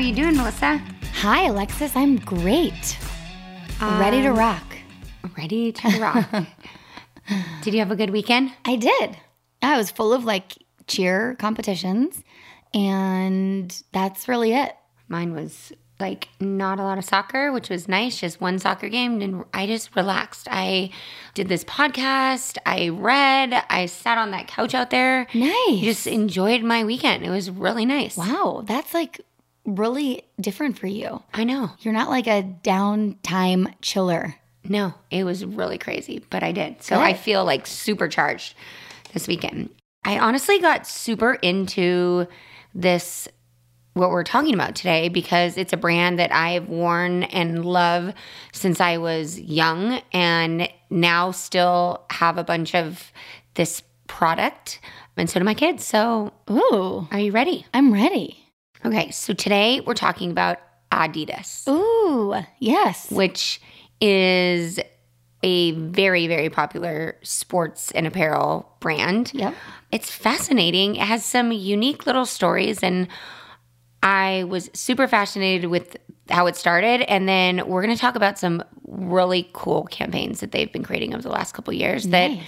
How you doing, Melissa? Hi, Alexis. I'm great. Ready to um, rock. Ready to rock. Did you have a good weekend? I did. I was full of like cheer competitions, and that's really it. Mine was like not a lot of soccer, which was nice. Just one soccer game, and I just relaxed. I did this podcast. I read. I sat on that couch out there. Nice. Just enjoyed my weekend. It was really nice. Wow, that's like really different for you. I know. You're not like a downtime chiller. No, it was really crazy, but I did. So Good. I feel like supercharged this weekend. I honestly got super into this what we're talking about today because it's a brand that I've worn and love since I was young and now still have a bunch of this product and so do my kids. So, Ooh, are you ready? I'm ready. Okay, so today we're talking about Adidas Ooh, yes. which is a very, very popular sports and apparel brand. Yep. It's fascinating. It has some unique little stories, and I was super fascinated with how it started. And then we're going to talk about some really cool campaigns that they've been creating over the last couple years that Nice.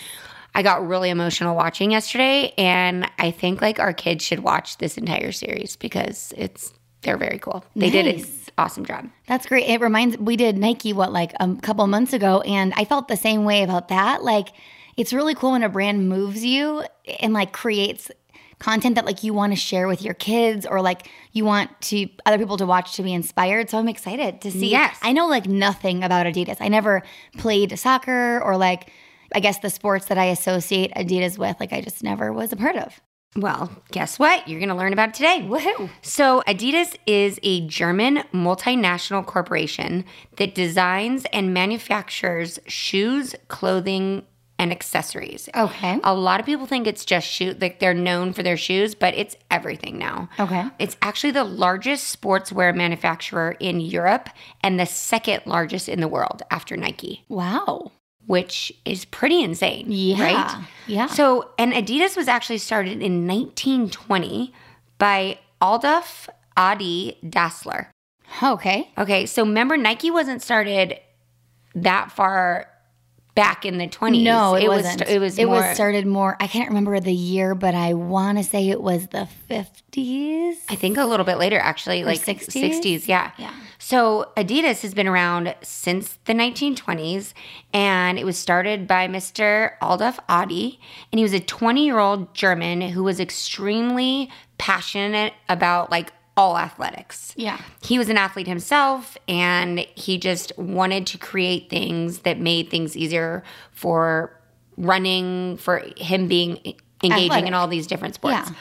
I got really emotional watching yesterday. And I think like our kids should watch this entire series because it's they're very cool. They did an awesome job. That's great. It reminds we did Nike what like a couple months ago and I felt the same way about that. Like it's really cool when a brand moves you and like creates content that like you want to share with your kids or like you want to other people to watch to be inspired. So I'm excited to see. Yes. I know like nothing about Adidas. I never played soccer or like I guess the sports that I associate Adidas with like I just never was a part of. Well, guess what? You're going to learn about it today. Woohoo. So, Adidas is a German multinational corporation that designs and manufactures shoes, clothing, and accessories. Okay. A lot of people think it's just shoe, like they're known for their shoes, but it's everything now. Okay. It's actually the largest sportswear manufacturer in Europe and the second largest in the world after Nike, Wow. Which is pretty insane. Yeah. Right? Yeah. So, and Adidas was actually started in 1920 by Adolf Adi Dassler. Okay. Okay, so remember Nike wasn't started that far back in the 20s. No, it, was wasn't. it was it more, was started more. I can't remember the year, but I want to say it was the fifties. I think a little bit later actually, like 60s? 60s, yeah. Yeah. So Adidas has been around since the 1920s and it was started by Mr. Adolf Adi and he was a 20-year-old German who was extremely passionate about like all athletics. Yeah. he was an athlete himself and he just wanted to create things that made things easier for running for him being engaging Athletic. in all these different sports Yeah.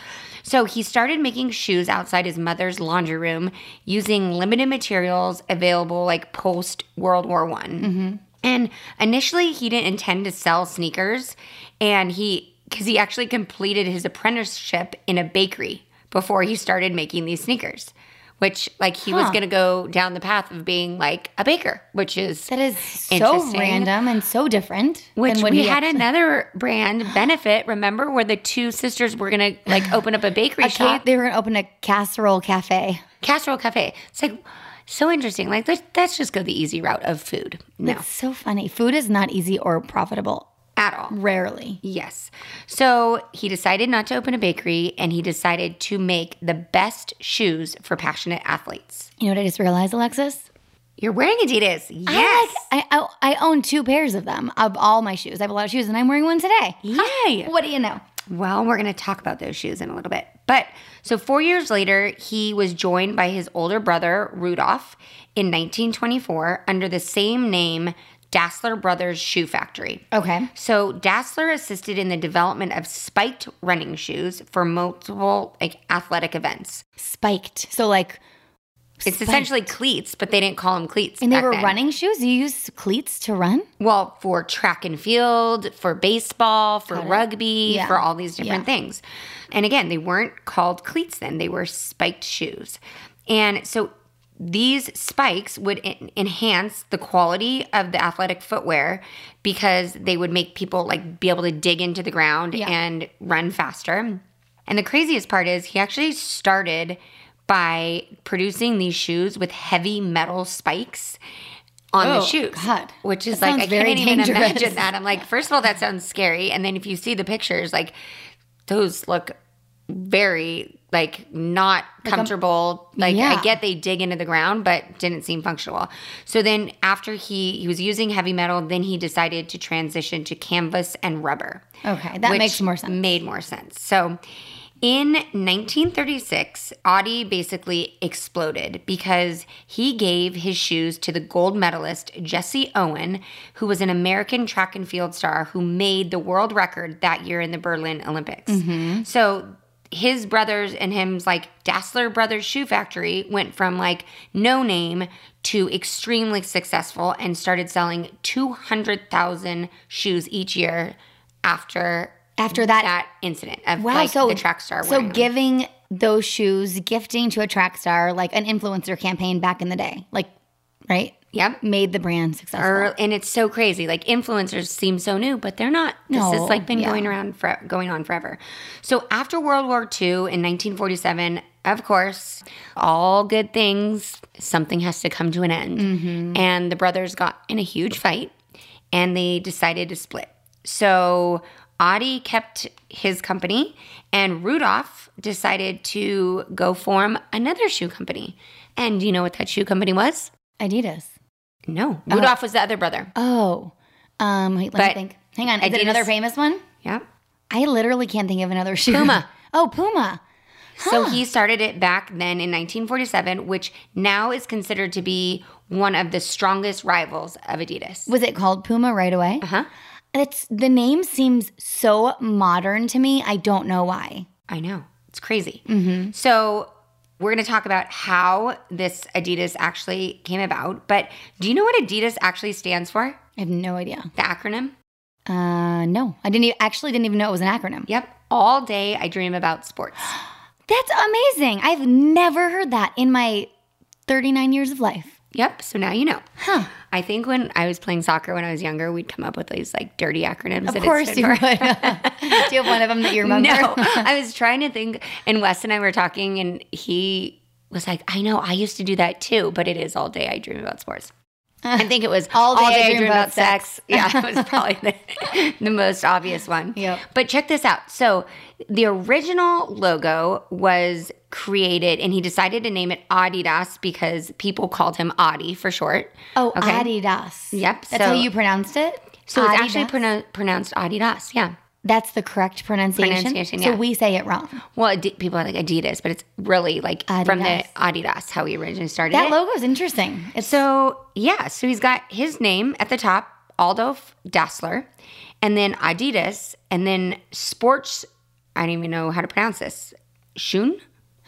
So he started making shoes outside his mother's laundry room using limited materials available like post world war one. Mm-hmm. And initially he didn't intend to sell sneakers and he because he actually completed his apprenticeship in a bakery before he started making these sneakers which like he was going to go down the path of being like a baker which is That is so random and so different. which we he had actually- another brand benefit remember where the two sisters were going to like open up a bakery a shop ca- they were going to open a casserole cafe. casserole cafe it's like so interesting like let's, let's just go the easy route of food no It's so funny. Food is not easy or profitable. At all Rarely. Yes. So he decided not to open a bakery and he decided to make the best shoes for passionate athletes. You know what I just realized, Alexis? You're wearing Adidas. Yes. I, like, I, I I own two pairs of them of all my shoes. I have a lot of shoes, and I'm wearing one today. Yay. What do you know? Well, we're going to talk about those shoes in a little bit. But so four years later, he was joined by his older brother, Rudolph, in 1924 under the same name Dassler Brothers Shoe Factory. Okay. So Dassler assisted in the development of spiked running shoes for multiple like athletic events. Spiked. So like It's spiked. essentially cleats, but they didn't call them cleats. And they were then. running shoes? You use cleats to run? Well, for track and field, for baseball, for rugby, Yeah. for all these different Yeah. things. And again, they weren't called cleats then, they were spiked shoes. And so these spikes would en- enhance the quality of the athletic footwear because they would make people like be able to dig into the ground Yeah. and run faster. And the craziest part is he actually started by producing these shoes with heavy metal spikes on the Oh, shoes. God. Which is That like I very can't even imagine that. I'm like, first of all, that sounds scary. And then if you see the pictures, like those look very like not comfortable. Like Yeah. I get they dig into the ground, but didn't seem functional. So then after he he was using heavy metal, then he decided to transition to canvas and rubber. Okay. That makes more sense. Made more sense. So in 1936, Audi basically exploded because he gave his shoes to the gold medalist Jesse Owen, who was an American track and field star who made the world record that year in the Berlin Olympics. Mm-hmm. So his brothers and him's like Dassler Brothers Shoe Factory went from like no name to extremely successful and started selling 200,000 shoes each year after After that, that incident of wow. like so the track star. So wearing them. giving those shoes, gifting to a track star, like an influencer campaign back in the day, like right, Yep. made the brand successful. Or, and it's so crazy. Like influencers seem so new, but they're not. No, This has like been yeah. going around for going on forever. So after World War II in 1947, of course, all good things, something has to come to an end. Mm-hmm. And the brothers got in a huge fight and they decided to split. So Audi kept his company and Rudolph decided to go form another shoe company. And do you know what that shoe company was? Adidas. No, Rudolph was the other brother. Oh, um, wait, let But me think. Hang on, is it another famous one? Yeah, I literally can't think of another shoe. Puma. Oh, Puma. So he started it back then in 1947, which now is considered to be one of the strongest rivals of Adidas. Was it called Puma right away? Uh huh. It's the name seems so modern to me. I don't know why. I know. It's crazy. Mm-hmm. So we're going to talk about how this Adidas actually came about. But do you know what Adidas actually stands for? I have no idea. The acronym? Uh, no, I didn't e- actually didn't even know it was an acronym. Yep. All day I dream about sports. That's amazing. I've never heard that in my 39 years of life. Yep. So now you know. Huh. I think when I was playing soccer when I was younger, we'd come up with these like dirty acronyms. Of that course you would. Do you have one of them that you remember? No, I was trying to think, and Wes and I were talking, and he was like, "I know, I used to do that too, but it is all day I dream about sports." I think it was All day I dream about sex. Yeah, it was probably the, the most obvious one. Yep. But check this out. So the original logo was created, and he decided to name it Adidas because people called him Adi for short. Oh, Okay. Adidas. Yep, That's so- how you pronounced it? So it's actually Adidas? pronounced Adidas. Yeah. That's the correct pronunciation. Pronunciation, So we say it wrong. Well, people are like Adidas, but it's really like from the Adidas. Adidas how we originally started That logo is interesting. It's so yeah, so he's got his name at the top, Adolf Dassler, and then Adidas, and then Sports. I don't even know how to pronounce this. Schun,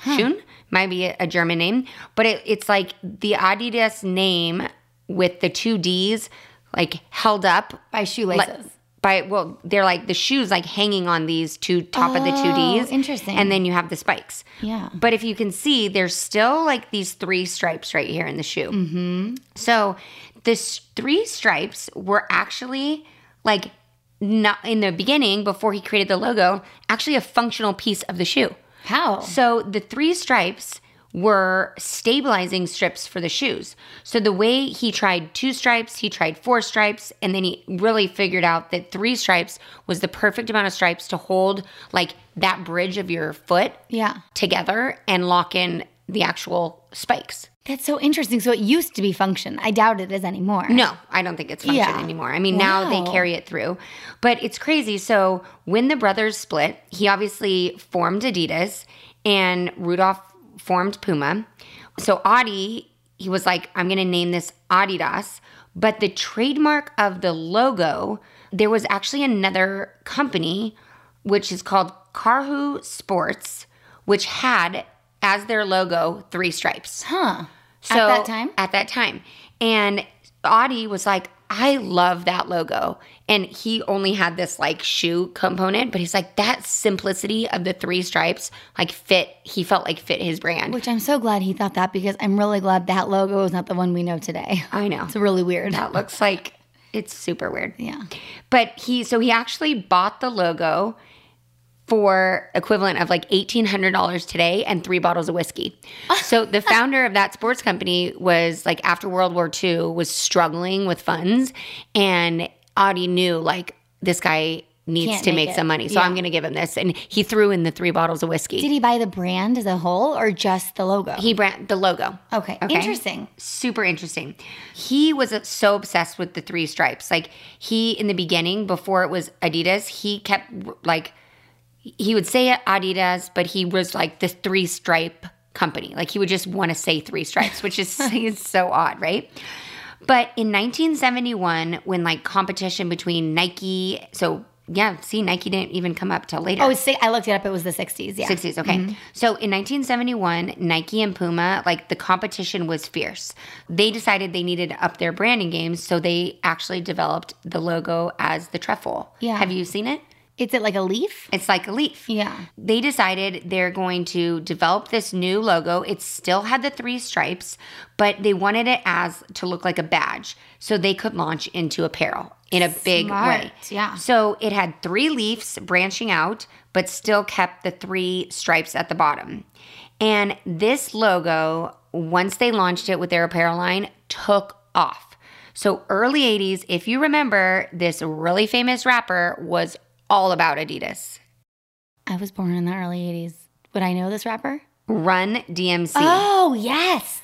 Schun might be a, a German name, but it, it's like the Adidas name with the two D's like held up by shoelaces. By well they're like the shoes like hanging on these two top of the two D's interesting. and then you have the spikes Yeah. but if you can see there's still like these three stripes right here in the shoe mm-hmm. so this three stripes were actually like not in the beginning before he created the logo actually a functional piece of the shoe How? so the three stripes were stabilizing strips for the shoes. So the way he tried two stripes, he tried four stripes, and then he really figured out that three stripes was the perfect amount of stripes to hold like that bridge of your foot yeah. together and lock in the actual spikes. That's so interesting. So it used to be function. I doubt it is anymore. No, I don't think it's function Yeah. anymore. I mean, now they carry it through. But it's crazy. So when the brothers split, he obviously formed Adidas and Rudolph formed Puma. So Audi, he was like, I'm going to name this Adidas. But the trademark of the logo, there was actually another company, which is called Karhu Sports, which had as their logo three stripes. Huh. So At that time? At that time. And Audi was like, I love that logo. And he only had this like shoe component, but he's like, that simplicity of the three stripes, like fit, he felt like fit his brand. Which I'm so glad he thought that because I'm really glad that logo is not the one we know today. I know. It's really weird. That looks like it's super weird. Yeah. But he, so he actually bought the logo for equivalent of like $1800 today and three bottles of whiskey. so the founder of that sports company was like after World War II was struggling with funds and audie knew like this guy needs Can't to make make some money. So Yeah. I'm going to give him this and he threw in the three bottles of whiskey. Did he buy the brand as a whole or just the logo? he brand the logo. okay. Okay. Interesting. super interesting. He was uh, so obsessed with the three stripes. Like he in the beginning, before it was Adidas, he kept like he would say Adidas, but he was like the three stripe company. Like he would just want to say three stripes, which is it's so odd, right? But in 1971, when like competition between Nike, so yeah, see, Nike didn't even come up till later. Oh, it's, I looked it up. It was the 60s. Yeah. 60s, okay. Mm-hmm. So in 1971, Nike and Puma, like the competition was fierce. They decided they needed to up their branding games, so they actually developed the logo as the trefoil. Yeah. Have you seen it? Is it like a leaf? It's like a leaf. Yeah. They decided they're going to develop this new logo. It still had the three stripes, but they wanted it as to look like a badge so they could launch into apparel in a big Smart, way. yeah. So it had three leaves branching out, but still kept the three stripes at the bottom. And this logo, once they launched it with their apparel line, took off. So early 80s, if you remember, this really famous rapper was all about Adidas. I was born in the early 80s. Would I know this rapper? Run DMC. Oh, yes.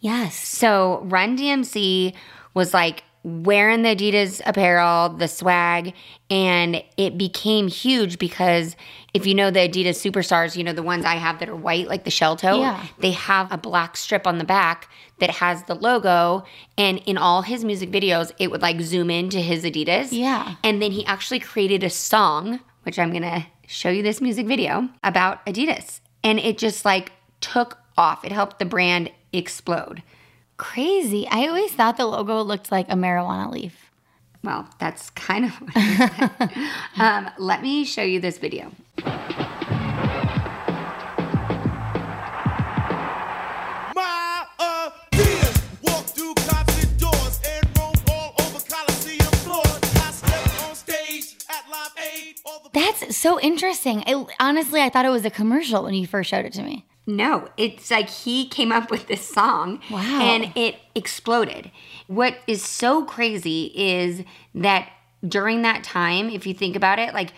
Yes. So Run DMC was like wearing the Adidas apparel, the swag, and it became huge because if you know the Adidas superstars, you know the ones I have that are white, like the shell toe, Yeah. they have a black strip on the back that has the logo. And in all his music videos, it would like zoom into his Adidas. Yeah. And then he actually created a song, which I'm gonna show you this music video about Adidas. And it just like took off. It helped the brand explode. Crazy. I always thought the logo looked like a marijuana leaf. Well, that's kind of what it is. um, let me show you this video. My Adidas walk through concert doors and roam all over Coliseum floors. I step on stage at Live Aid. All the That's so interesting. I, honestly, I thought it was a commercial when you first showed it to me. No, it's like he came up with this song Wow. and it exploded. What is so crazy is that during that time, if you think about it, like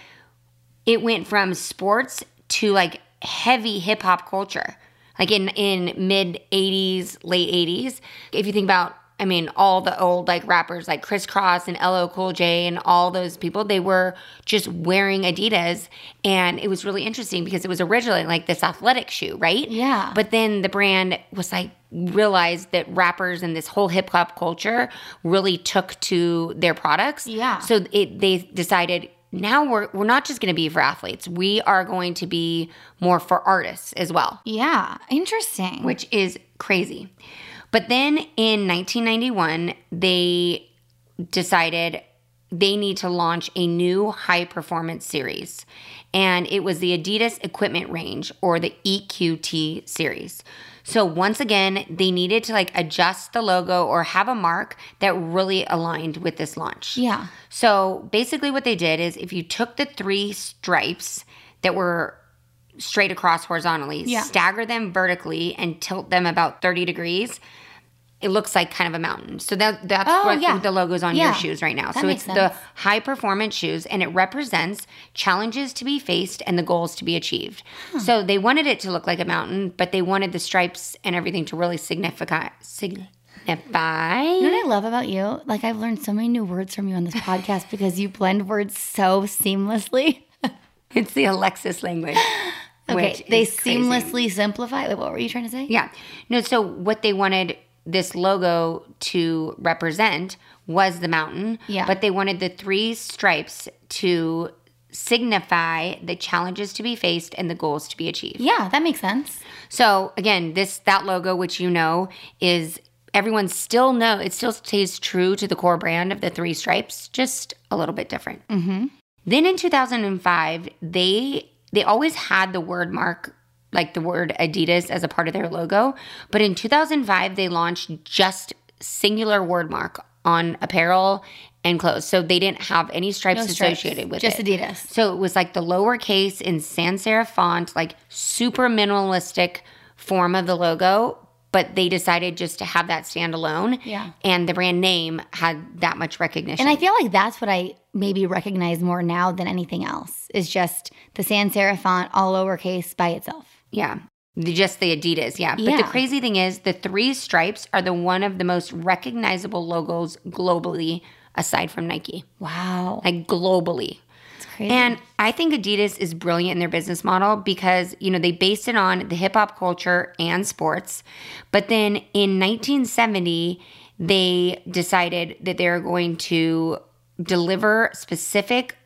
it went from sports to like heavy hip hop culture. Like in in mid 80s, late 80s. If you think about I mean, all the old like rappers like Kris Kross and LL Cool J and all those people, they were just wearing Adidas. And it was really interesting because it was originally like this athletic shoe, right? Yeah. But then the brand was like, realized that rappers and this whole hip hop culture really took to their products. Yeah. So it, they decided now we're, we're not just going to be for athletes, we are going to be more for artists as well Yeah. Interesting. which is crazy. But then in 1991, they decided they need to launch a new high performance series. And it was the Adidas Equipment Range or the EQT series. So once again, they needed to like adjust the logo or have a mark that really aligned with this launch. yeah. So basically, what they did is if you took the three stripes that were straight across horizontally, Yeah. stagger them vertically, and tilt them about 30 degrees, it looks like kind of a mountain. So that that's Oh, what yeah. the logo's on Yeah. your shoes right now. That so it's the high performance shoes and it represents challenges to be faced and the goals to be achieved. Hmm. So they wanted it to look like a mountain, but they wanted the stripes and everything to really signify signify You know what I love about you? Like I've learned so many new words from you on this podcast because you blend words so seamlessly. It's the Alexis language. Okay, they is crazy. seamlessly simplify. Like, what were you trying to say? Yeah. No, so what they wanted this logo to represent was the mountain. Yeah. But they wanted the three stripes to signify the challenges to be faced and the goals to be achieved. Yeah, that makes sense. So again, this that logo, which you know, is everyone still know it still stays true to the core brand of the three stripes, just a little bit different. Mm-hmm. Then in 2005, they they always had the word mark like the word Adidas as a part of their logo, but in 2005 they launched just singular word mark on apparel and clothes. So they didn't have any stripes, No stripes, associated with just it. Just Adidas. So it was like the lowercase in sans serif font, like super minimalistic form of the logo, but they decided just to have that stand alone. Yeah. And the brand name had that much recognition. And I feel like that's what I maybe recognize more now than anything else is just the sans serif font all lowercase by itself. yeah. Just the Adidas, yeah. But the crazy thing is, the three stripes are the one of the most recognizable logos globally, aside from Nike. Wow. Like globally. Crazy. And I think Adidas is brilliant in their business model because, you know, they based it on the hip hop culture and sports. But then in 1970, they decided that they're going to deliver specific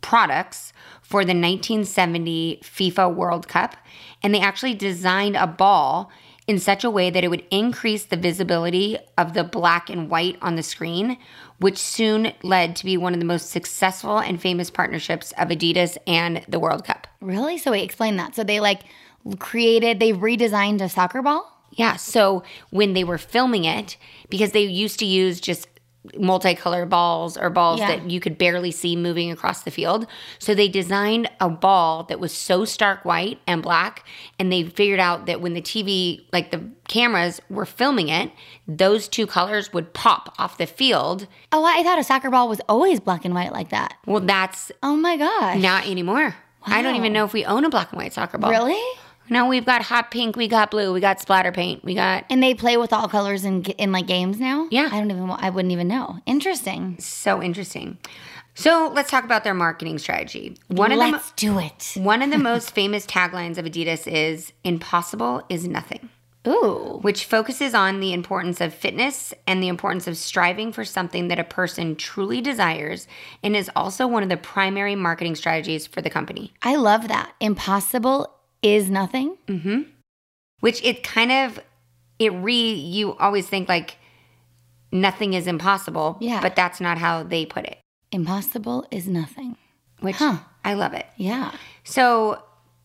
products for the 1970 FIFA World Cup. And they actually designed a ball in such a way that it would increase the visibility of the black and white on the screen, which soon led to be one of the most successful and famous partnerships of Adidas and the World Cup. really? So wait, explain that. So they like created, they redesigned a soccer ball? Yeah. So when they were filming it, because they used to use just multicolored balls or balls Yeah. that you could barely see moving across the field. So they designed a ball that was so stark white and black. And they figured out that when the TV, like the cameras were filming it, those two colors would pop off the field. Oh, I thought a soccer ball was always black and white like that. Well, that's Oh my gosh. not anymore. I don't even know if we own a black and white soccer ball. Really? No, we've got hot pink, we got blue, we got splatter paint, we got And they play with all colors in in like games now? Yeah. I don't even I wouldn't even know. Interesting. So interesting. So let's talk about their marketing strategy. One of Let's do it. one of the most famous taglines of Adidas is "Impossible is nothing," Ooh. which focuses on the importance of fitness and the importance of striving for something that a person truly desires, and is also one of the primary marketing strategies for the company. I love that. Impossible is nothing. Mm-hmm. Which it kind of it re you always think like nothing is impossible, Yeah. but that's not how they put it. Impossible is nothing. Which Huh. I love it. Yeah. So,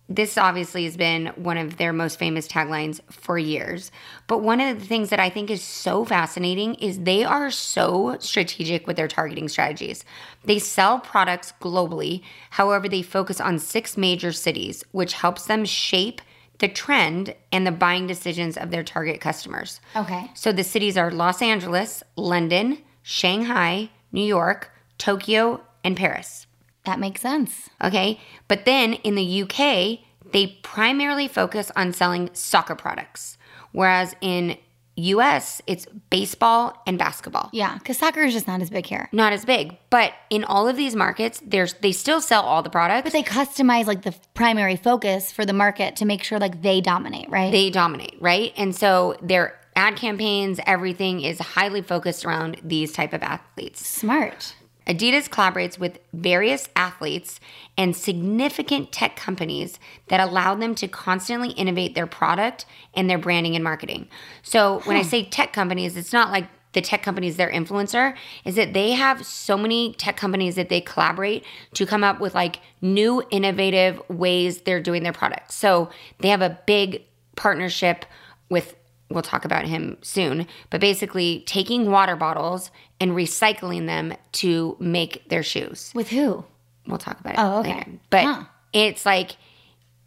this obviously has been one of their most famous taglines for years. But one of the things that I think is so fascinating is they are so strategic with their targeting strategies. They sell products globally, however, they focus on six major cities, which helps them shape the trend and the buying decisions of their target customers. Okay. So the cities are Los Angeles, London, Shanghai, New York, Tokyo, and Paris. That makes sense. Okay. But then in the UK, they primarily focus on selling soccer products. Whereas in US, it's baseball and basketball. Yeah, because soccer is just not as big here. Not as big. But in all of these markets, there's they still sell all the products. But they customize like the primary focus for the market to make sure like they dominate, right? they dominate, right? And so their ad campaigns, everything is highly focused around these type of athletes. Smart. Adidas collaborates with various athletes and significant tech companies that allow them to constantly innovate their product and their branding and marketing. So when I say tech companies, it's not like the tech companies their influencer is that they have so many tech companies that they collaborate to come up with like new innovative ways they're doing their products. So they have a big partnership with we'll talk about him soon, but basically taking water bottles and recycling them to make their shoes. With who? We'll talk about it Oh, okay. later. But Huh. it's like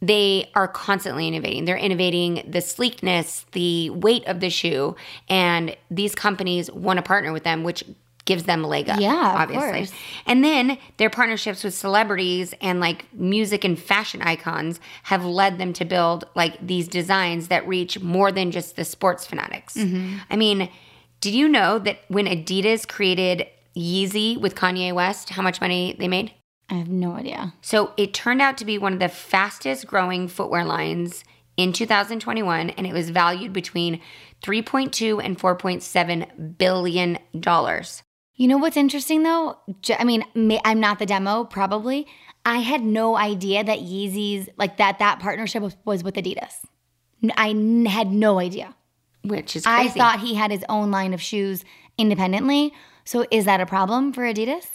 they are constantly innovating. They're innovating the sleekness, the weight of the shoe, and these companies want to partner with them, which gives them a leg up. Yeah, obviously. And then their partnerships with celebrities and like music and fashion icons have led them to build like these designs that reach more than just the sports fanatics. Mm-hmm. I mean, did you know that when Adidas created Yeezy with Kanye West, how much money they made? I have no idea. So it turned out to be one of the fastest growing footwear lines in 2021 and it was valued between 3.2 and 4.7 billion dollars. You know what's interesting though? I mean, I'm not the demo, probably. I had no idea that Yeezys, like that, that partnership was, with Adidas. I had no idea. Which is I thought he had his own line of shoes independently. So is that a problem for Adidas?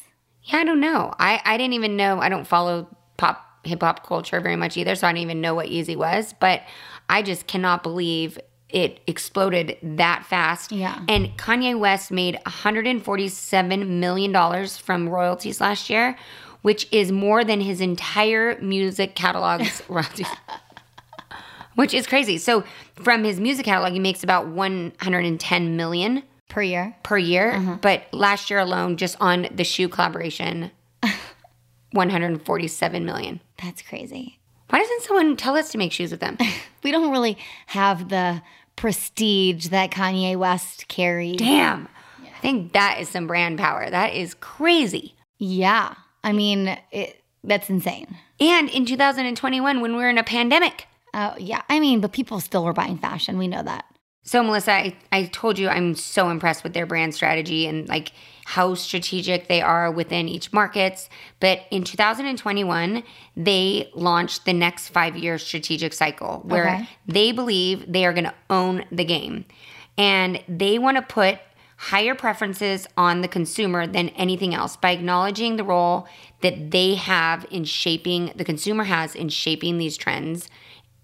Yeah, I don't know. I, I didn't even know. I don't follow pop hip hop culture very much either, so I didn't even know what Yeezy was. But I just cannot believe it exploded that fast. Yeah. And Kanye West made 147 million dollars from royalties last year, which is more than his entire music catalog's royalties. Which is crazy. So from his music catalog, he makes about 110 million Per year. per year, mm-hmm. but last year alone, just on the shoe collaboration, 147 million. That's crazy. Why doesn't someone tell us to make shoes with them? We don't really have the prestige that Kanye West carries. Damn. I think that is some brand power. That is crazy. Yeah. I mean, it, that's insane. And in 2021, when we were in a pandemic. Uh, yeah. I mean, but people still were buying fashion. We know that. So, Melissa, I, I told you I'm so impressed with their brand strategy and like how strategic they are within each markets. But in 2021, they launched the next five year strategic cycle where Okay. they believe they are going to own the game. And they want to put higher preferences on the consumer than anything else by acknowledging the role that they have in shaping, the consumer has in shaping these trends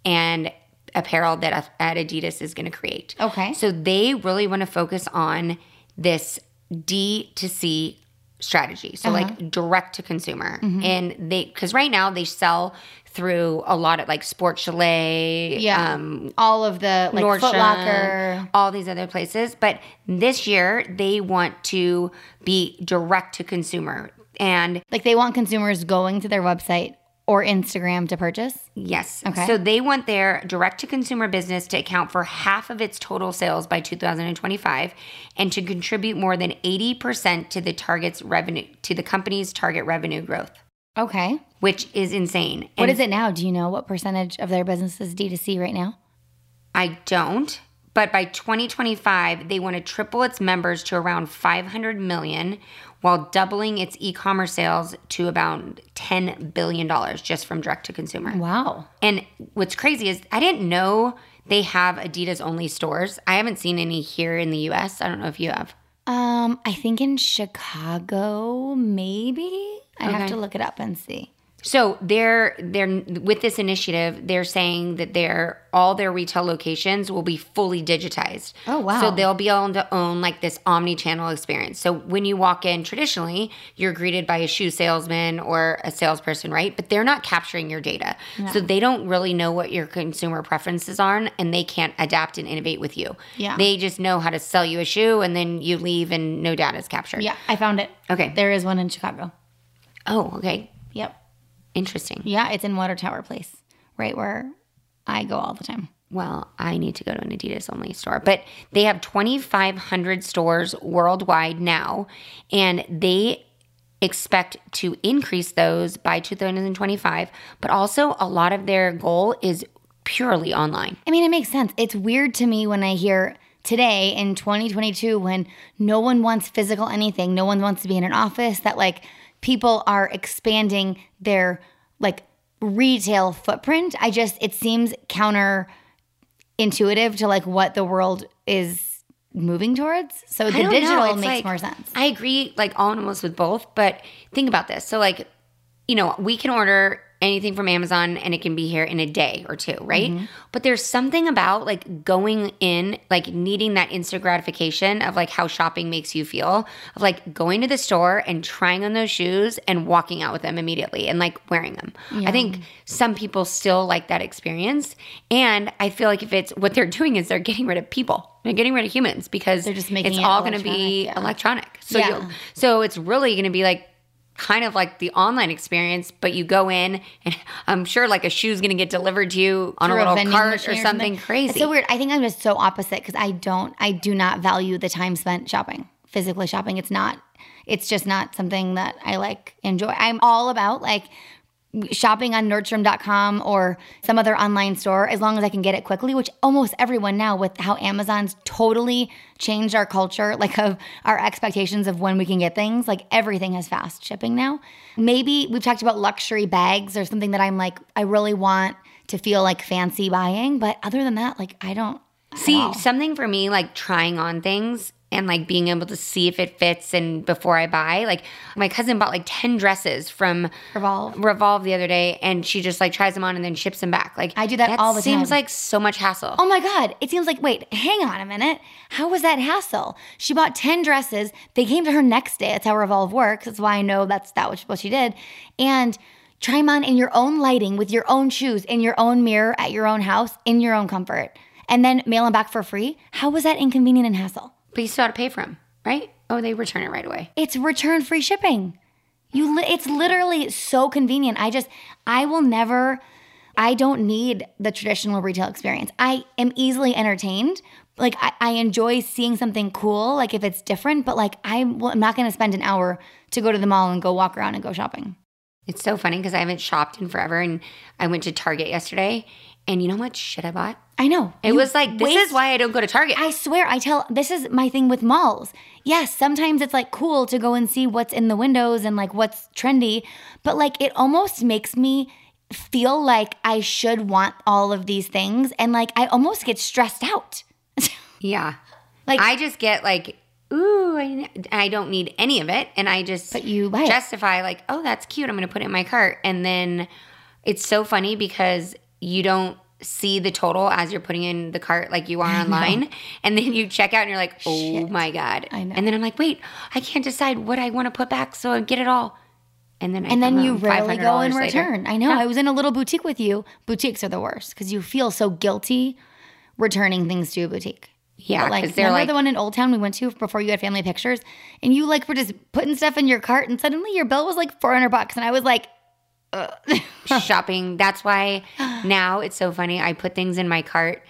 and apparel that at Adidas is going to create. Okay. So they really want to focus on this D to C strategy. So Uh-huh. like direct to consumer. Mm-hmm. And they cuz right now they sell through a lot of like Sport Chalet, Yeah. um All of the like Nordstrom, Foot Locker. all these other places, but this year they want to be direct to consumer. And Like they want consumers going to their website or Instagram to purchase. Yes. Okay. So they want their direct to consumer business to account for half of its total sales by 2025 and to contribute more than 80% to the target's revenue to the company's target revenue growth, Okay. which is insane. What And is it now? Do you know what percentage of their business is D2C right now? I don't, but by 2025 they want to triple its members to around 500 million while doubling its e-commerce sales to about 10 billion dollars just from direct to consumer. Wow. And what's crazy is I didn't know they have Adidas only stores. I haven't seen any here in the US. I don't know if you have. Um, I think in Chicago, maybe. I'd have to look it up and see. So they're they're with this initiative, they're saying that their all their retail locations will be fully digitized. Oh, wow. So they'll be able to own like this omni-channel experience. So when you walk in traditionally, you're greeted by a shoe salesman or a salesperson, right? But they're not capturing your data. So they don't really know what your consumer preferences are and they can't adapt and innovate with you. Yeah. They just know how to sell you a shoe and then you leave and no data is captured. Yeah, I found it. Okay. There is one in Chicago. Oh, okay. Yep. Interesting. Yeah, it's in Water Tower Place, right where I go all the time. well, I need to go to an Adidas only store. But they have 2,500 stores worldwide now, and they expect to increase those by 2025. But also, a lot of their goal is purely online. I mean, it makes sense. It's weird to me when I hear today in 2022 when no one wants physical anything, no one wants to be in an office, that like people are expanding their like retail footprint. I just, it seems counter intuitive to like what the world is moving towards. So the digital makes like- more sense. I agree, like almost with both. But think about this. So, like, you know, we can order anything from Amazon and it can be here in a day or two, right? Mm-hmm. But there's something about like going in, like needing that instant gratification of like how shopping makes you feel, of like going to the store and trying on those shoes and walking out with them immediately and like wearing them. I think some people still like that experience. And I feel like if it's what they're doing is they're getting rid of people. They're getting rid of humans because They're just making it's it all going to be electronic, yeah. electronic. So Yeah. so it's really going to be like kind of like the online experience, but you go in and I'm sure like a shoe's going to get delivered to you on a little vending cart machine or something crazy. It's so weird. I think I'm just so opposite because I don't, I do not value the time spent shopping, physically shopping. It's not, it's just not something that I like enjoy. I'm all about like shopping on Nordstrom.com or some other online store as long as I can get it quickly, which almost everyone now with how Amazon's totally changed our culture, like of our expectations of when we can get things. Like everything has fast shipping now. Maybe we've talked about luxury bags or something that I'm like, I really want to feel like fancy buying. But other than that, like I don't See, something for me, like trying on things and like being able to see if it fits and before I buy. Like my cousin bought like 10 dresses from Revolve. Revolve the other day and she just like tries them on and then ships them back. Like I do that all the time. seems like so much hassle. Oh my God. It seems like, wait, hang on a minute. How was that hassle? She bought 10 dresses. They came to her next day. That's how Revolve works. That's why I know that's that was what she did. And try them on in your own lighting with your own shoes, in your own mirror, at your own house, in your own comfort. And then mail them back for free. How was that inconvenient and hassle? But you still have to pay for them, right? Oh, they return it right away. It's return free shipping. You li- it's literally so convenient. I just I will never I don't need the traditional retail experience. I am easily entertained. Like I, I enjoy seeing something cool, like if it's different, but like I'm, well, I'm not going to spend an hour to go to the mall and go walk around and go shopping. It's so funny because I haven't shopped in forever and I went to Target yesterday and you know much shit I bought? I know. It You was like, this waste- is why I don't go to Target. I swear, I tell this is my thing with malls. Yes, sometimes it's like cool to go and see what's in the windows and like what's trendy, but like it almost makes me feel like I should want all of these things and like I almost get stressed out. yeah. Like- I just get like, ooh, I, I don't need any of it. And I just But you buy it. justify like, oh, that's cute. I'm going to put it in my cart. And then it's so funny because you don't see the total as you're putting in the cart like you are online. And then you check out and you're like, oh Shit. my God. I know. And then I'm like, wait, I can't decide what I want to put back. So I get it all. And then I and then you rarely go and $500 later. return. I know. I was in a little boutique with you. Boutiques are the worst because you feel so guilty returning things to a boutique. Yeah, But, like they're remember like, the one in Old Town we went to before you had family pictures, and you like were just putting stuff in your cart, and suddenly your bill was like four hundred bucks, and I was like, Uh, shopping. That's why now it's so funny. I put things in my cart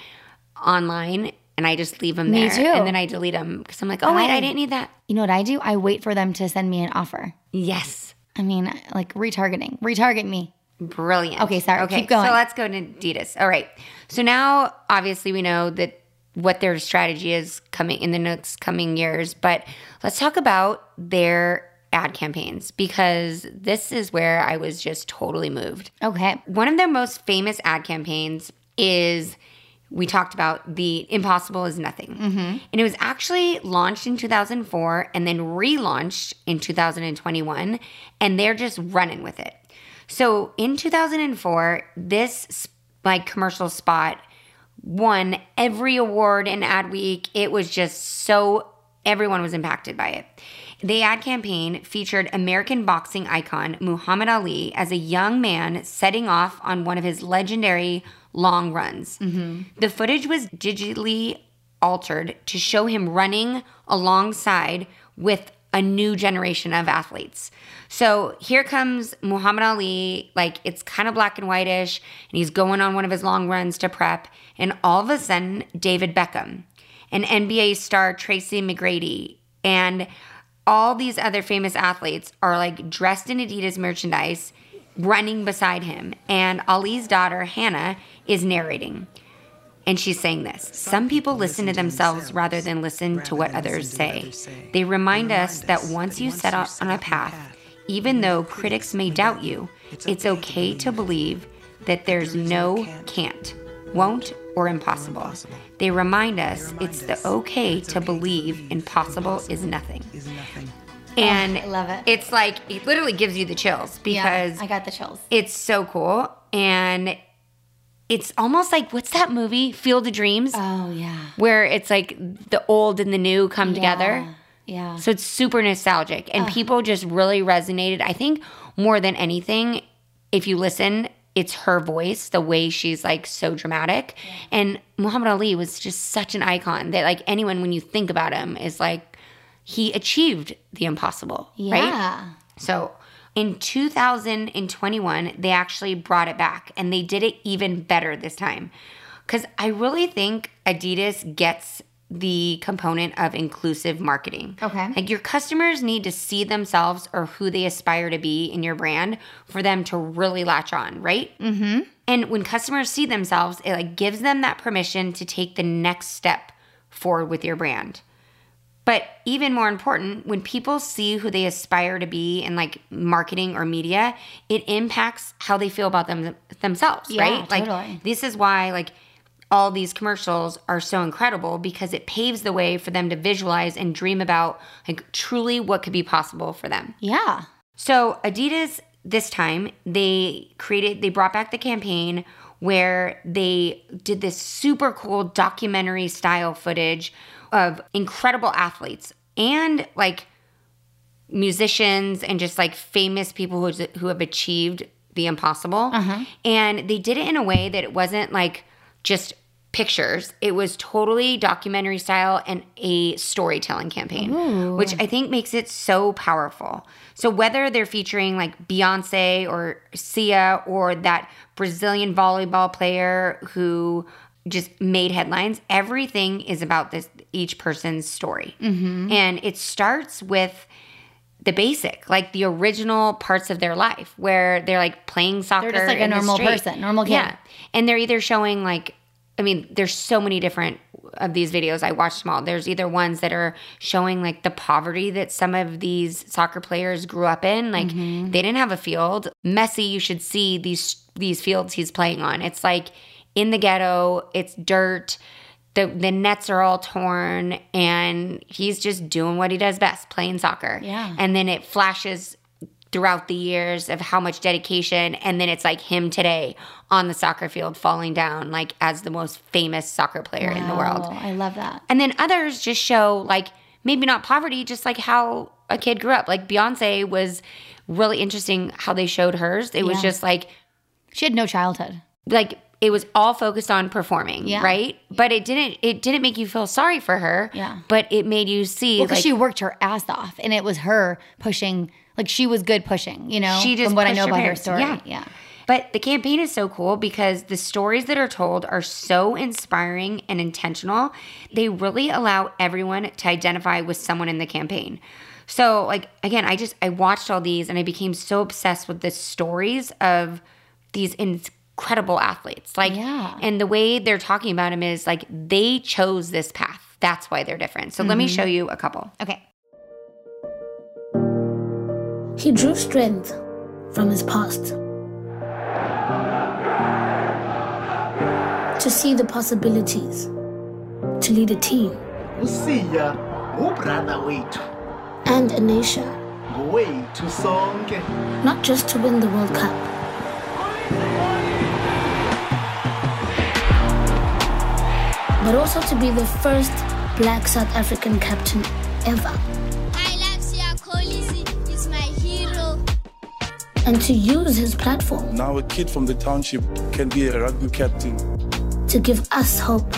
online and I just leave them Me there. too. And then I delete them because I'm like, oh, wait, I- I didn't need that. you know what I do? I wait for them to send me an offer. Yes. I mean, like retargeting, retarget me. Brilliant. Okay, sorry. Okay, Keep going. So let's go to Adidas. All right. So now, obviously, we know that what their strategy is coming in the next coming years, but let's talk about their ad campaigns because this is where I was just totally moved. Okay. One of their most famous ad campaigns is we talked about the Impossible is Nothing. Mm-hmm. And it was actually launched in 2004 and then relaunched in 2021. And they're just running with it. So in 2004, this like commercial spot won every award in Ad Week. It was just so everyone was impacted by it. The ad campaign featured American boxing icon Muhammad Ali as a young man setting off on one of his legendary long runs. Mm-hmm. The footage was digitally altered to show him running alongside with a new generation of athletes. So here comes Muhammad Ali, like it's kind of black and whitish, and he's going on one of his long runs to prep. And all of a sudden, David Beckham, and NBA star Tracy McGrady, and all these other famous athletes are like dressed in Adidas merchandise, running beside him. And Ali's daughter, Hannah, is narrating. And she's saying this Some people listen to themselves rather than listen to what others say. They remind us that once you set out on a path, even though critics may doubt you, it's okay to believe that there's no can't, won't, or impossible. They remind us it's the okay to believe impossible is nothing. And oh, I love it. It's like, it literally gives you the chills because I got the chills. it's so cool. And it's almost like what's that movie, Field of Dreams, Oh yeah. where it's like the old and the new come together. Yeah. So it's super nostalgic. And people just really resonated. I think more than anything, if you listen, it's her voice, the way she's like so dramatic. And Muhammad Ali was just such an icon that like anyone when you think about him is like he achieved the impossible. Right? Yeah. So in 2021, they actually brought it back and they did it even better this time. Because I really think Adidas gets the component of inclusive marketing. Okay. Like your customers need to see themselves or who they aspire to be in your brand for them to really latch on, right? Mm-hmm. And when customers see themselves, it like gives them that permission to take the next step forward with your brand. But even more important, when people see who they aspire to be in like marketing or media, it impacts how they feel about them themselves, Yeah, right? Like this is why like all these commercials are so incredible because it paves the way for them to visualize and dream about like truly what could be possible for them. Yeah. So Adidas this time they created they brought back the campaign where they did this super cool documentary style footage of incredible athletes and like musicians and just like famous people who who have achieved the impossible. Uh-huh. And they did it in a way that it wasn't like just pictures. It was totally documentary style and a storytelling campaign, which I think makes it so powerful. So whether they're featuring like Beyonce or Sia or that Brazilian volleyball player who just made headlines, everything is about this each person's story. Mm-hmm. And it starts with the basic, like the original parts of their life, where they're like playing soccer. They're just like a normal person, normal kid. Yeah, and they're either showing like, I mean, there's so many different of these videos. I watched them all. There's either ones that are showing like the poverty that some of these soccer players grew up in. Like Mm-hmm. they didn't have a field. Messi, you should see these these fields he's playing on. It's like in the ghetto. It's dirt. The, the nets are all torn and he's just doing what he does best playing soccer Yeah. and then it flashes throughout the years of how much dedication and then it's like him today on the soccer field falling down like as the most famous soccer player in the world Oh, I love that. and then others just show like maybe not poverty just like how a kid grew up like beyonce was really interesting how they showed hers it was just like She had no childhood. like it was all focused on performing Yeah. right but it didn't it didn't make you feel sorry for her Yeah. but it made you see Well, because like she worked her ass off, and it was her pushing. Like she was good pushing. You know, She just from what I know her about her parents. story. Yeah. yeah. But the campaign is so cool because the stories that are told are so inspiring and intentional. They really allow everyone to identify with someone in the campaign. So, like, again, I just, I watched all these and I became so obsessed with the stories of these incredible athletes. Like, Yeah. and the way they're talking about them is like they chose this path. That's why they're different. So, let me mm-hmm. show you a couple. Okay. He drew strength from his past to see the possibilities, to lead a team. Usiya ngubrother wethu. And a nation, not just to win the World Cup, but also to be the first black South African captain ever, and to use his platform Now a kid from the township can be a rugby captain. to give us hope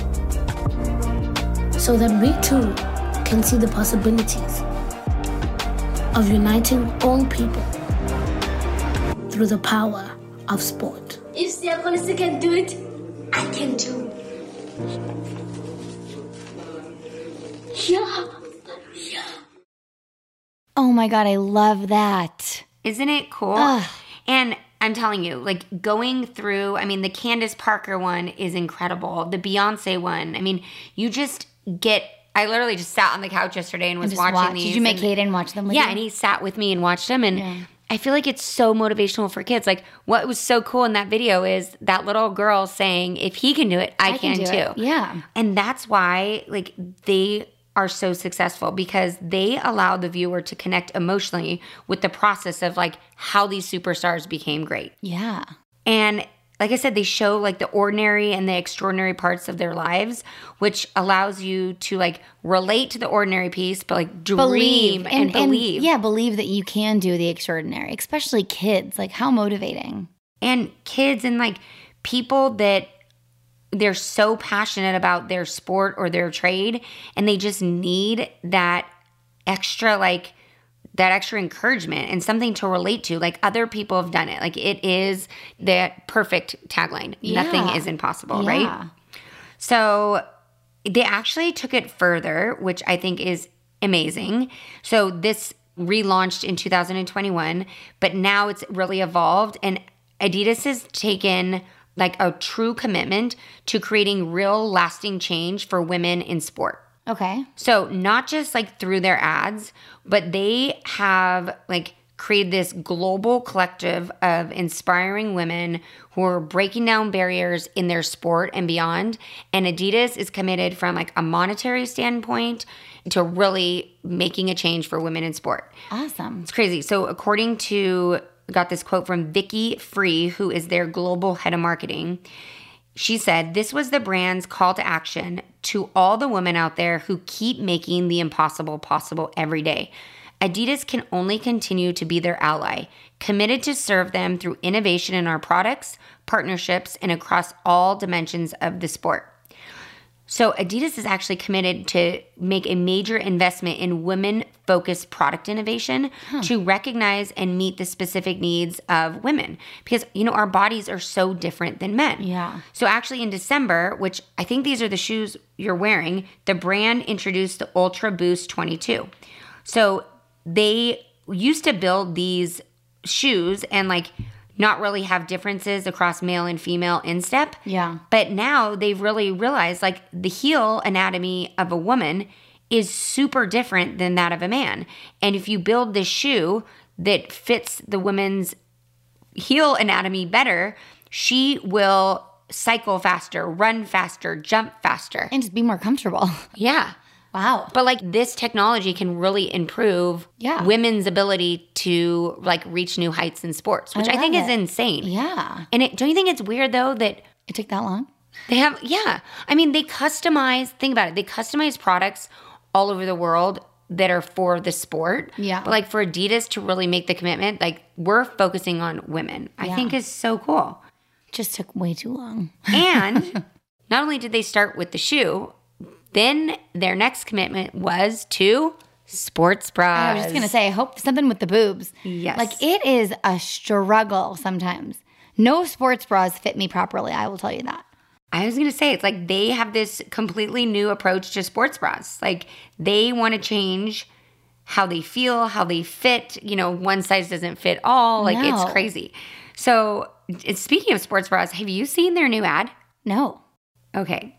so that we too can see the possibilities of uniting all people through the power of sport. If Siya Kolisi can do it, I can do. Yeah. Yeah. Oh my god, I love that. Isn't it cool? And I'm telling you, like going through, I mean, the Candace Parker one is incredible. The Beyonce one, I mean, you just get. I literally just sat on the couch yesterday and was Just watching watch. these. Did you make and- Hayden watch them? With Yeah, you? and he sat with me and watched them, and I feel like it's so motivational for kids. Like what was so cool in that video is that little girl saying, "If he can do it, I, I can can, too." it. Yeah. And that's why like they are so successful because they allow the viewer to connect emotionally with the process of like how these superstars became great. Yeah. And like I said, they show like the ordinary and the extraordinary parts of their lives, which allows you to like relate to the ordinary piece, but like dream and, believe. yeah, believe that you can do the extraordinary, especially kids. Like how motivating. and kids and like people that they're so passionate about their sport or their trade and they just need that extra like that extra encouragement and something to relate to. Like other people have done it. Like it is the perfect tagline. Nothing is impossible Yeah. right? So they actually took it further, which I think is amazing. So this relaunched in 2021, but now it's really evolved and Adidas has taken like a true commitment to creating real lasting change for women in sport. Okay. So, not just like through their ads, but they have like created this global collective of inspiring women who are breaking down barriers in their sport and beyond. And Adidas is committed from like a monetary standpoint to really making a change for women in sport. Awesome. It's crazy. So, according to, got this quote from Vicky Free, who is their global head of marketing. She said, This was the brand's call to action to all the women out there who keep making the impossible possible every day. Adidas can only continue to be their ally, committed to serve them through innovation in our products, partnerships, and across all dimensions of the sport. So, Adidas is actually committed to make a major investment in women focused product innovation to recognize and meet the specific needs of women because, you know, our bodies are so different than men. Yeah. So, actually, in December, which I think these are the shoes you're wearing, the brand introduced the Ultraboost 22. So, they used to build these shoes and like not really have differences across male and female instep. Yeah. But now they've really realized like the heel anatomy of a woman is super different than that of a man. And if you build this shoe that fits the woman's heel anatomy better, she will cycle faster, run faster, jump faster. And just be more comfortable. Yeah. Wow. But like this technology can really improve Yeah. women's ability to like reach new heights in sports, which I, love think is insane. Yeah. And it, don't you think it's weird though that It took that long? they have, yeah. I mean, they customize, think about it, they customize products all over the world that are for the sport. Yeah. But like for Adidas to really make the commitment, like we're focusing on women, I Yeah. think is so cool. Just took way too long. And not only did they start with the shoe, then their next commitment was to sports bras. I was just gonna say, I hope something with the boobs. Yes. Like it is a struggle sometimes. No sports bras fit me properly. I will tell you that. I was gonna say it's like they have this completely new approach to sports bras. Like they want to change how they feel, how they fit. You know, one size doesn't fit all. Like No. it's crazy. So, speaking of sports bras, have you seen their new ad? No. Okay,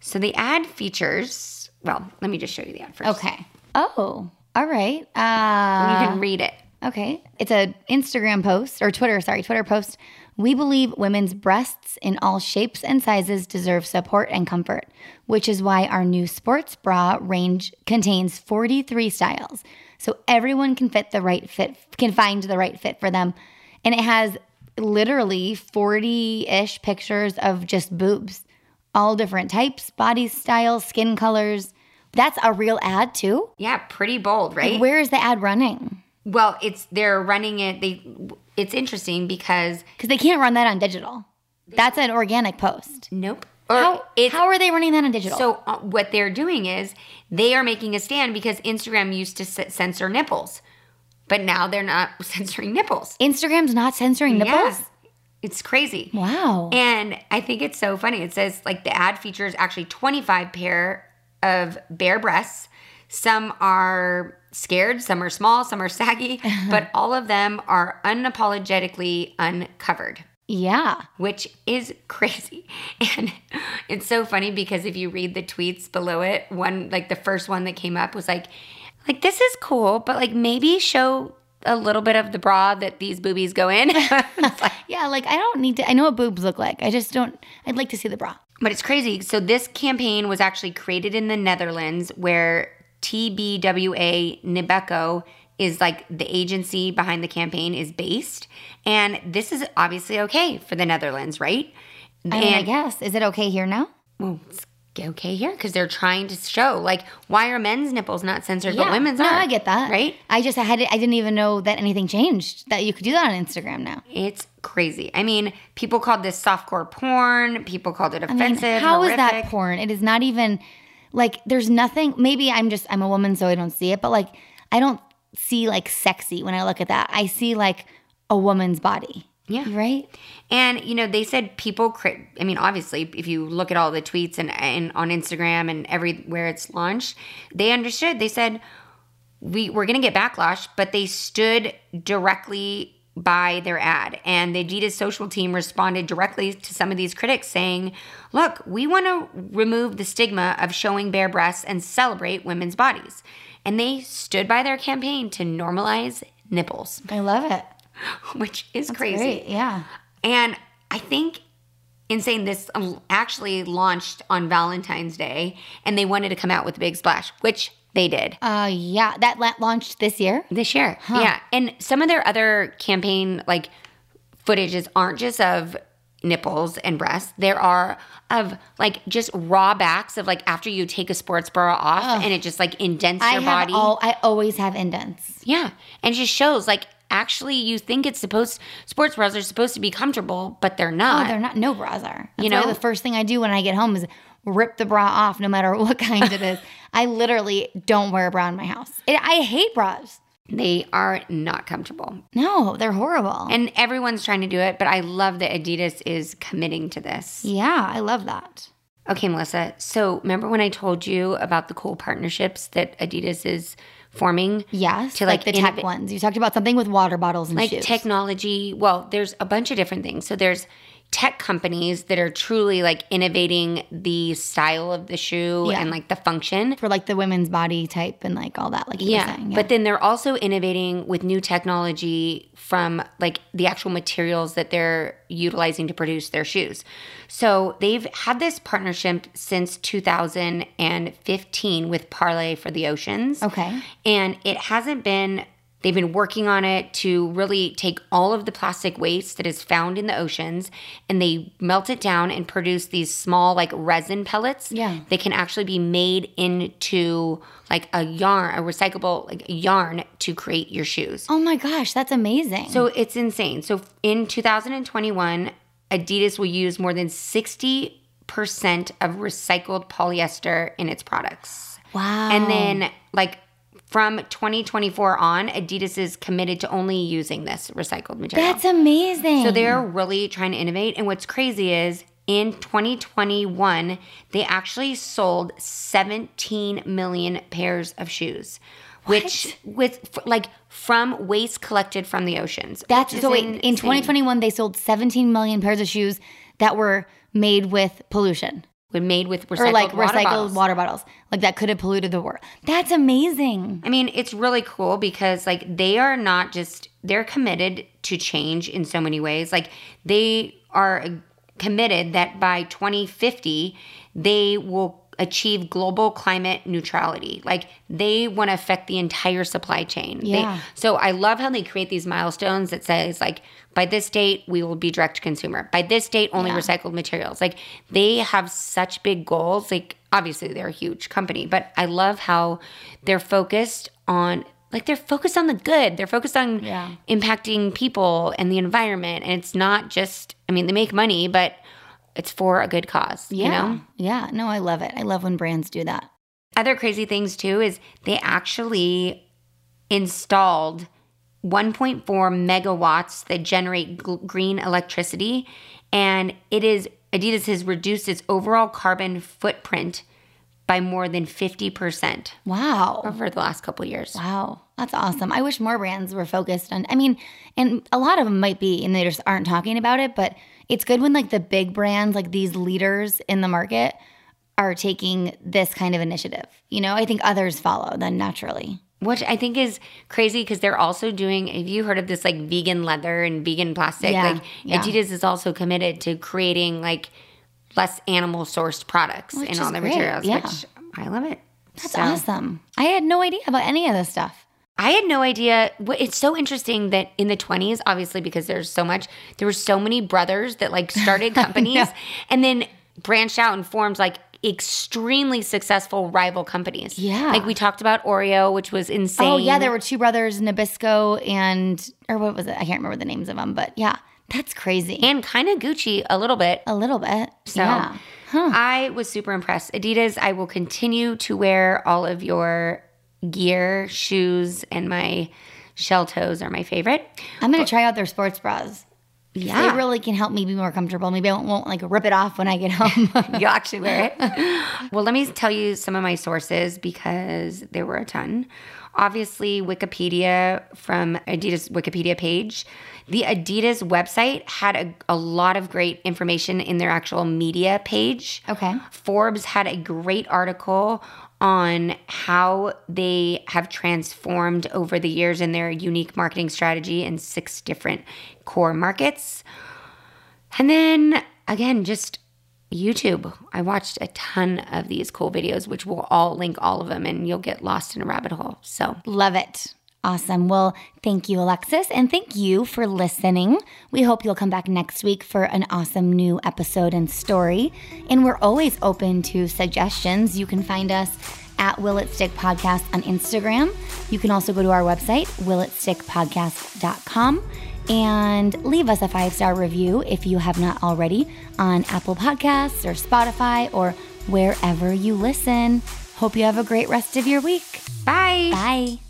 so the ad features. Well, let me just show you the ad first. Okay. Oh, all right. Uh, you Uh, can read it. okay. It's a Instagram post or Twitter, sorry, Twitter post. We believe women's breasts in all shapes and sizes deserve support and comfort, which is why our new sports bra range contains 43 styles. So everyone can fit the right fit, can find the right fit for them. And it has literally 40 ish pictures of just boobs, all different types, body styles, skin colors. That's a real ad too. Yeah, pretty bold, right? Where is the ad running? Well, it's they're running it. They it's interesting because Because they can't run that on digital. That's an organic post. nope. Or How, how are they running that on digital? so uh, what they're doing is they are making a stand because Instagram used to c- censor nipples, but now they're not censoring nipples. Instagram's not censoring nipples? Yeah. It's crazy. Wow. And I think it's so funny. It says like the ad features actually 25 pair of bare breasts. Some are scared, some are small, some are saggy, but all of them are unapologetically uncovered. yeah. which is crazy. And it's so funny because if you read the tweets below it, one like the first one that came up was like like this is cool, but like maybe show a little bit of the bra that these boobies go in. Like- Yeah, like I don't need to I know what boobs look like. I just don't I'd like to see the bra. but it's crazy. So this campaign was actually created in the Netherlands where TBWA Neboko is like the agency behind the campaign is based. And this is obviously okay for the Netherlands, right? I mean, I guess. Is it okay here now? well, it's okay here because they're trying to show like why are men's nipples not censored but women's no, are. I get that. right? I just I had I didn't even know that anything changed. That you could do that on Instagram now. It's crazy. I mean, people called this softcore porn. People called it I mean, offensive. how is that porn? It is not even like there's nothing. Maybe I'm just I'm a woman, so I don't see it. But like I don't see like sexy when I look at that. I see like a woman's body. Yeah. Right? And you know, they said people. Cri- I mean, obviously, if you look at all the tweets and, and on Instagram and everywhere it's launched, they understood. They said we we're going to get backlash, but they stood directly by their ad, and the Adidas social team responded directly to some of these critics, saying, "Look, we want to remove the stigma of showing bare breasts and celebrate women's bodies." And they stood by their campaign to normalize nipples, I love it. which is crazy. Great. Yeah. And I think Insane this um, actually launched on Valentine's Day and they wanted to come out with a big splash, which they did Uh, yeah. That la- launched this year. this year. Yeah. And some of their other campaign like footages aren't just of nipples and breasts. There are of like just raw backs of like after you take a sports bra off and it just like indents I your body. Oh, I always have indents. Yeah. And it just shows like actually you think it's supposed sports bras are supposed to be comfortable, but they're Oh, not. they're not. No bras are. That's You know? the first thing I do when I get home is rip the bra off, no matter what kind it is. I literally don't wear a bra in my house. It, I hate bras. They are not comfortable. No, they're horrible. And everyone's trying to do it, but I love that Adidas is committing to this. yeah, I love that. Okay, Melissa. So remember when I told you about the cool partnerships that Adidas is forming? Yes, To, like, like, the tech ones. You talked about something with water bottles and Like shoes. technology. Well, there's a bunch of different things. So there's tech companies that are truly like innovating the style of the shoe Yeah. and like the function. for like the women's body type and like all that. Like you were Yeah, but then they're also innovating with new technology from like the actual materials that they're utilizing to produce their shoes. So they've had this partnership since 2015 with Parley for the Oceans. Okay. And it hasn't been They've been working on it to really take all of the plastic waste that is found in the oceans and they melt it down and produce these small, like resin pellets. Yeah. They can actually be made into like a yarn, a recyclable like yarn to create your shoes. oh my gosh, that's amazing. So it's insane. So in 2021, Adidas will use more than 60% of recycled polyester in its products. wow. And then, like, from 2024 on, Adidas is committed to only using this recycled material. that's amazing. so they're really trying to innovate. And what's crazy is in 2021, they actually sold 17 million pairs of shoes, which with f- like from waste collected from the oceans. That's so. Wait, in 2021, they sold 17 million pairs of shoes that were made with pollution When made with recycled or like water recycled bottles. water bottles, like that could have polluted the world. That's amazing. I mean, it's really cool because like they are not just they're committed to change in so many ways. Like they are uh, committed that by 2050 they will achieve global climate neutrality. Like they want to affect the entire supply chain. They- Yeah. so I love how they create these milestones that says like by this date we will be direct to consumer. By this date only recycled materials. Like they have such big goals. Like obviously they're a huge company, but I love how they're focused on like they're focused on the good. They're focused on Yeah. impacting people and the environment and it's not just I mean they make money, but it's for a good cause, Yeah. you know? Yeah. No, I love it. I love when brands do that. Other crazy things too is they actually installed 1.4 megawatts that generate green electricity, and it is Adidas has reduced its overall carbon footprint by more than 50% Wow. over the last couple years. Wow. That's awesome. I wish more brands were focused on, I mean, and a lot of them might be, and they just aren't talking about it, but it's good when like the big brands, like these leaders in the market, are taking this kind of initiative. You know, I think others follow then naturally. Which I think is crazy because they're also doing. Have you heard of this like vegan leather and vegan plastic? Yeah, like yeah. Adidas is also committed to creating like less animal sourced products Which in all their great, materials. yeah. Which I love it. That's So- awesome. I had no idea about any of this stuff. I had no idea. It's so interesting that in the 20s, obviously, because there's so much, there were so many brothers that like started companies and then branched out and formed like extremely successful rival companies. Yeah. Like we talked about Oreo, which was insane. Oh yeah, there were two brothers, Nabisco and or what was it? I can't remember the names of them, but yeah, that's crazy. And kind of Gucci a little bit. a little bit. So yeah. I was super impressed. Adidas, I will continue to wear all of your gear, shoes, and my shell toes are my favorite. I'm gonna try out their sports bras. Yeah. They really can help me be more comfortable. Maybe I won't, won't like rip it off when I get home. You'll actually wear it. well, let me tell you some of my sources because there were a ton. Obviously, Wikipedia from Adidas Wikipedia page. The Adidas website had a, a lot of great information in their actual media page. Okay. Forbes had a great article on how they have transformed over the years in their unique marketing strategy in six different core markets. And then again, just YouTube. I watched a ton of these cool videos, which we'll all link all of them, and you'll get lost in a rabbit hole. So, Love it. Awesome. Well, thank you, Alexis, and thank you for listening. We hope you'll come back next week for an awesome new episode and story. And we're always open to suggestions. You can find us at Will It Stick Podcast on Instagram. You can also go to our website, willitstickpodcast.com, and leave us a five star review if you have not already on Apple Podcasts or Spotify or wherever you listen. Hope you have a great rest of your week. bye. Bye.